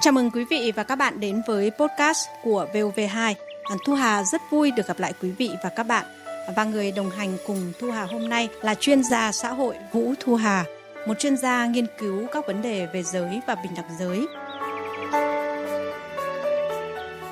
Chào mừng quý vị và các bạn đến với podcast của VOV2. Thu Hà rất vui được gặp lại quý vị và các bạn. Và người đồng hành cùng Thu Hà hôm nay là chuyên gia xã hội Vũ Thu Hà, một chuyên gia nghiên cứu các vấn đề về giới và bình đẳng giới.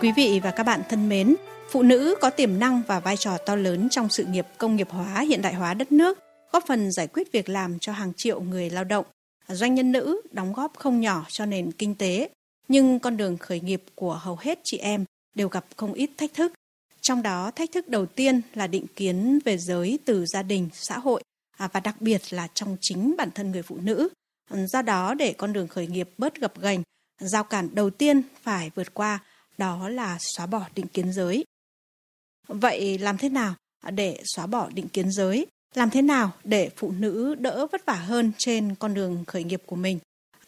Quý vị và các bạn thân mến, phụ nữ có tiềm năng và vai trò to lớn trong sự nghiệp công nghiệp hóa hiện đại hóa đất nước, góp phần giải quyết việc làm cho hàng triệu người lao động. Doanh nhân nữ đóng góp không nhỏ cho nền kinh tế, nhưng con đường khởi nghiệp của hầu hết chị em đều gặp không ít thách thức. Trong đó, thách thức đầu tiên là định kiến về giới từ gia đình, xã hội à, và đặc biệt là trong chính bản thân người phụ nữ. Do đó, để con đường khởi nghiệp bớt gập ghềnh, giao cản đầu tiên phải vượt qua đó là xóa bỏ định kiến giới. Vậy làm thế nào để xóa bỏ định kiến giới? Làm thế nào để phụ nữ đỡ vất vả hơn trên con đường khởi nghiệp của mình?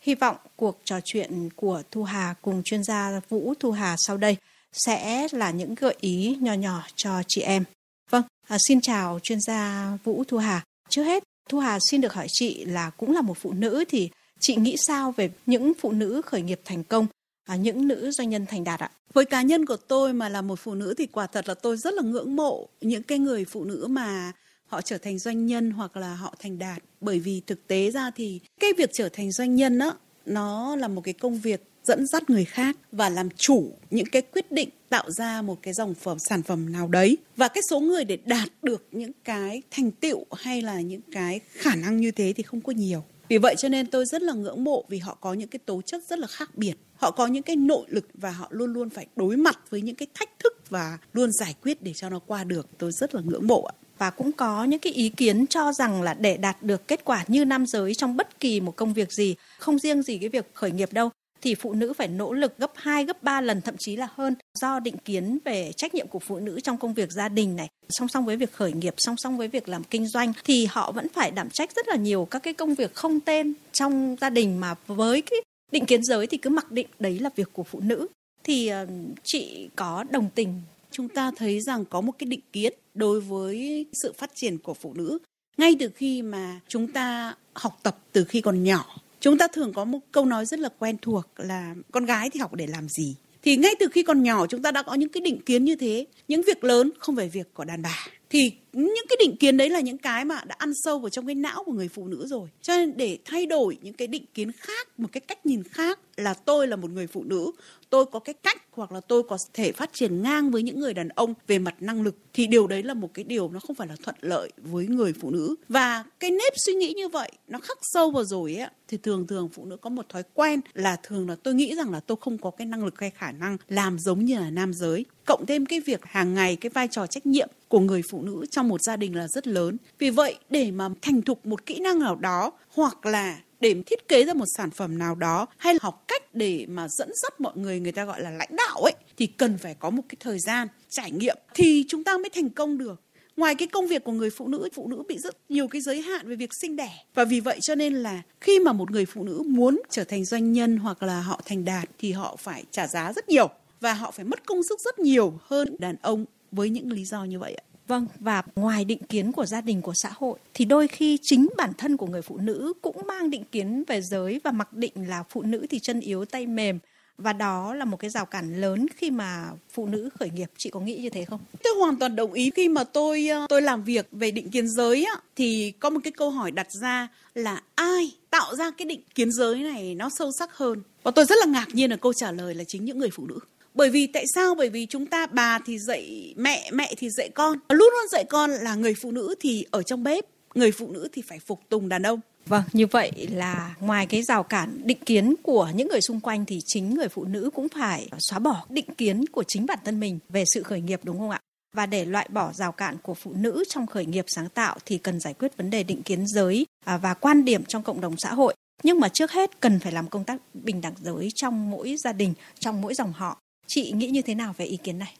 Hy vọng cuộc trò chuyện của Thu Hà cùng chuyên gia Vũ Thu Hà sau đây sẽ là những gợi ý nhỏ nhỏ cho chị em. Vâng, à, xin chào chuyên gia Vũ Thu Hà. Trước hết, Thu Hà xin được hỏi chị là cũng là một phụ nữ thì chị nghĩ sao về những phụ nữ khởi nghiệp thành công, à, những nữ doanh nhân thành đạt ạ? Với cá nhân của tôi mà là một phụ nữ thì quả thật là tôi rất là ngưỡng mộ những cái người phụ nữ mà họ trở thành doanh nhân hoặc là họ thành đạt. Bởi vì thực tế ra thì cái việc trở thành doanh nhân á, nó là một cái công việc dẫn dắt người khác và làm chủ những cái quyết định tạo ra một cái dòng phẩm, sản phẩm nào đấy. Và cái số người để đạt được những cái thành tựu hay là những cái khả năng như thế thì không có nhiều. Vì vậy cho nên tôi rất là ngưỡng mộ vì họ có những cái tố chất rất là khác biệt. Họ có những cái nội lực và họ luôn luôn phải đối mặt với những cái thách thức và luôn giải quyết để cho nó qua được. Tôi rất là ngưỡng mộ ạ và cũng có những cái ý kiến cho rằng là để đạt được kết quả như nam giới trong bất kỳ một công việc gì, không riêng gì cái việc khởi nghiệp đâu, thì phụ nữ phải nỗ lực gấp 2, gấp 3 lần thậm chí là hơn do định kiến về trách nhiệm của phụ nữ trong công việc gia đình này. Song song với việc khởi nghiệp song song với việc làm kinh doanh thì họ vẫn phải đảm trách rất là nhiều các cái công việc không tên trong gia đình mà với cái định kiến giới thì cứ mặc định đấy là việc của phụ nữ. Thì ờ, chị có đồng tình chúng ta thấy rằng có một cái định kiến đối với sự phát triển của phụ nữ. Ngay từ khi mà chúng ta học tập từ khi còn nhỏ, chúng ta thường có một câu nói rất là quen thuộc là con gái thì học để làm gì? Thì ngay từ khi còn nhỏ, chúng ta đã có những cái định kiến như thế. Những việc lớn không phải việc của đàn bà thì những cái định kiến đấy là những cái mà đã ăn sâu vào trong cái não của người phụ nữ rồi. Cho nên để thay đổi những cái định kiến khác, một cái cách nhìn khác là tôi là một người phụ nữ, tôi có cái cách hoặc là tôi có thể phát triển ngang với những người đàn ông về mặt năng lực, thì điều đấy là một cái điều nó không phải là thuận lợi với người phụ nữ. Và cái nếp suy nghĩ như vậy nó khắc sâu vào rồi ấy thì thường thường phụ nữ có một thói quen là thường là tôi nghĩ rằng là tôi không có cái năng lực hay khả năng làm giống như là nam giới cộng thêm cái việc hàng ngày cái vai trò trách nhiệm của người phụ nữ trong một gia đình là rất lớn. Vì vậy, để mà thành thục một kỹ năng nào đó, hoặc là để thiết kế ra một sản phẩm nào đó, hay là học cách để mà dẫn dắt mọi người người ta gọi là lãnh đạo ấy, thì cần phải có một cái thời gian trải nghiệm thì chúng ta mới thành công được. Ngoài cái công việc của người phụ nữ phụ nữ bị rất nhiều cái giới hạn về việc sinh đẻ. Và vì vậy cho nên là khi mà một người phụ nữ muốn trở thành doanh nhân hoặc là họ thành đạt thì họ phải trả giá rất nhiều và họ phải mất công sức rất nhiều hơn đàn ông với những lý do như vậy ạ. Vâng, và ngoài định kiến của gia đình của xã hội thì đôi khi chính bản thân của người phụ nữ cũng mang định kiến về giới và mặc định là phụ nữ thì chân yếu tay mềm. Và đó là một cái rào cản lớn khi mà phụ nữ khởi nghiệp. Chị có nghĩ như thế không? Tôi hoàn toàn đồng ý. Khi mà tôi ờ, tôi làm việc về định kiến giới á thì có một cái câu hỏi đặt ra là ai tạo ra cái định kiến giới này nó sâu sắc hơn? Và tôi rất là ngạc nhiên là câu trả lời là chính những người phụ nữ bởi vì tại sao bởi vì chúng ta bà thì dạy mẹ mẹ thì dạy con luôn luôn dạy con là người phụ nữ thì ở trong bếp người phụ nữ thì phải phục tùng đàn ông Vâng, như vậy là ngoài cái rào cản định kiến của những người xung quanh thì chính người phụ nữ cũng phải xóa bỏ định kiến của chính bản thân mình về sự khởi nghiệp đúng không ạ? Và để loại bỏ rào cản của phụ nữ trong khởi nghiệp sáng tạo thì cần giải quyết vấn đề định kiến giới à, và quan điểm trong cộng đồng xã hội. Nhưng mà trước hết cần phải làm công tác bình đẳng giới trong mỗi gia đình, trong mỗi dòng họ. Chị nghĩ như thế nào về ý kiến này?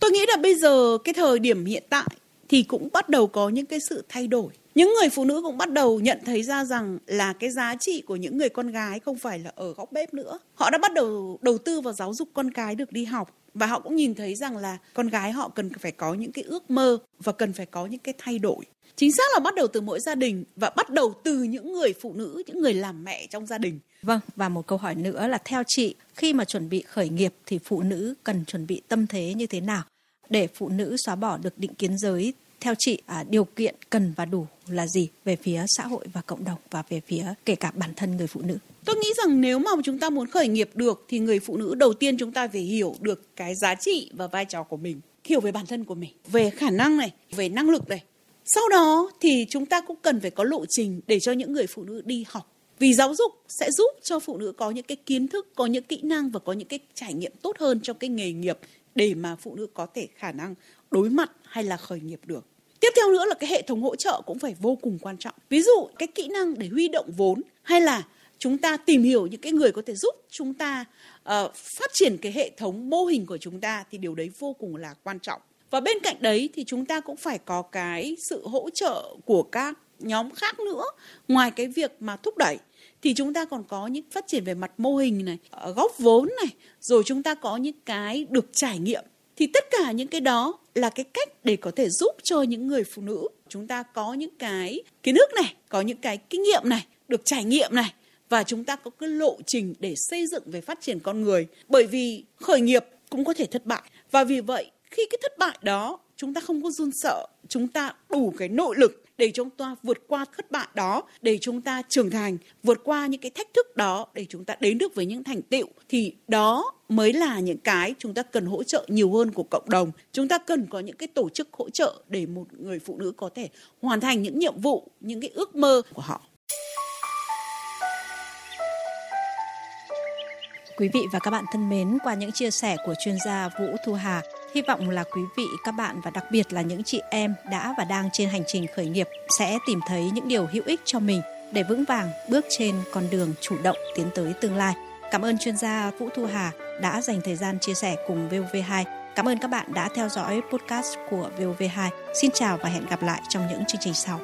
Tôi nghĩ là bây giờ cái thời điểm hiện tại thì cũng bắt đầu có những cái sự thay đổi những người phụ nữ cũng bắt đầu nhận thấy ra rằng là cái giá trị của những người con gái không phải là ở góc bếp nữa. Họ đã bắt đầu đầu tư vào giáo dục con cái được đi học và họ cũng nhìn thấy rằng là con gái họ cần phải có những cái ước mơ và cần phải có những cái thay đổi chính xác là bắt đầu từ mỗi gia đình và bắt đầu từ những người phụ nữ, những người làm mẹ trong gia đình vâng và một câu hỏi nữa là theo chị, khi mà chuẩn bị khởi nghiệp thì phụ nữ cần chuẩn bị tâm thế như thế nào để phụ nữ xóa bỏ được định kiến giới theo chị à, điều kiện cần và đủ là gì về phía xã hội và cộng đồng và về phía kể cả bản thân người phụ nữ? Tôi nghĩ rằng nếu mà chúng ta muốn khởi nghiệp được thì người phụ nữ đầu tiên chúng ta phải hiểu được cái giá trị và vai trò của mình hiểu về bản thân của mình về khả năng này về năng lực này. Sau đó thì chúng ta cũng cần phải có lộ trình để cho những người phụ nữ đi học. Vì giáo dục sẽ giúp cho phụ nữ có những cái kiến thức có những kỹ năng và có những cái trải nghiệm tốt hơn trong cái nghề nghiệp để mà phụ nữ có thể khả năng đối mặt hay là khởi nghiệp được tiếp theo nữa là cái hệ thống hỗ trợ cũng phải vô cùng quan trọng. Ví dụ cái kỹ năng để huy động vốn hay là chúng ta tìm hiểu những cái người có thể giúp chúng ta uh, phát triển cái hệ thống mô hình của chúng ta thì điều đấy vô cùng là quan trọng. Và bên cạnh đấy thì chúng ta cũng phải có cái sự hỗ trợ của các nhóm khác nữa. Ngoài cái việc mà thúc đẩy thì chúng ta còn có những phát triển về mặt mô hình này ờ, góp vốn này rồi chúng ta có những cái được trải nghiệm thì tất cả những cái đó là cái cách để có thể giúp cho những người phụ nữ. Chúng ta có những cái kiến thức này, có những cái kinh nghiệm này, được trải nghiệm này, và chúng ta có cái lộ trình để xây dựng về phát triển con người. Bởi vì khởi nghiệp cũng có thể thất bại. Và vì vậy, khi cái thất bại đó chúng ta không có run sợ, chúng ta đủ cái nội lực để chúng ta vượt qua thất bại đó, để chúng ta trưởng thành, vượt qua những cái thách thức đó để chúng ta đến được với những thành tựu. Thì đó mới là những cái chúng ta cần hỗ trợ nhiều hơn của cộng đồng. Chúng ta cần có những cái tổ chức hỗ trợ để một người phụ nữ có thể hoàn thành những nhiệm vụ, những cái ước mơ của họ. Quý vị và các bạn thân mến, qua những chia sẻ của chuyên gia Vũ Thu Hà, hy vọng là quý vị, các bạn và đặc biệt là những chị em đã và đang trên hành trình khởi nghiệp sẽ tìm thấy những điều hữu ích cho mình để vững vàng bước trên con đường chủ động tiến tới tương lai. Cảm ơn chuyên gia Vũ Thu Hà đã dành thời gian chia sẻ cùng VOV2. Cảm ơn các bạn đã theo dõi podcast của VOV2. Xin chào và hẹn gặp lại trong những chương trình sau.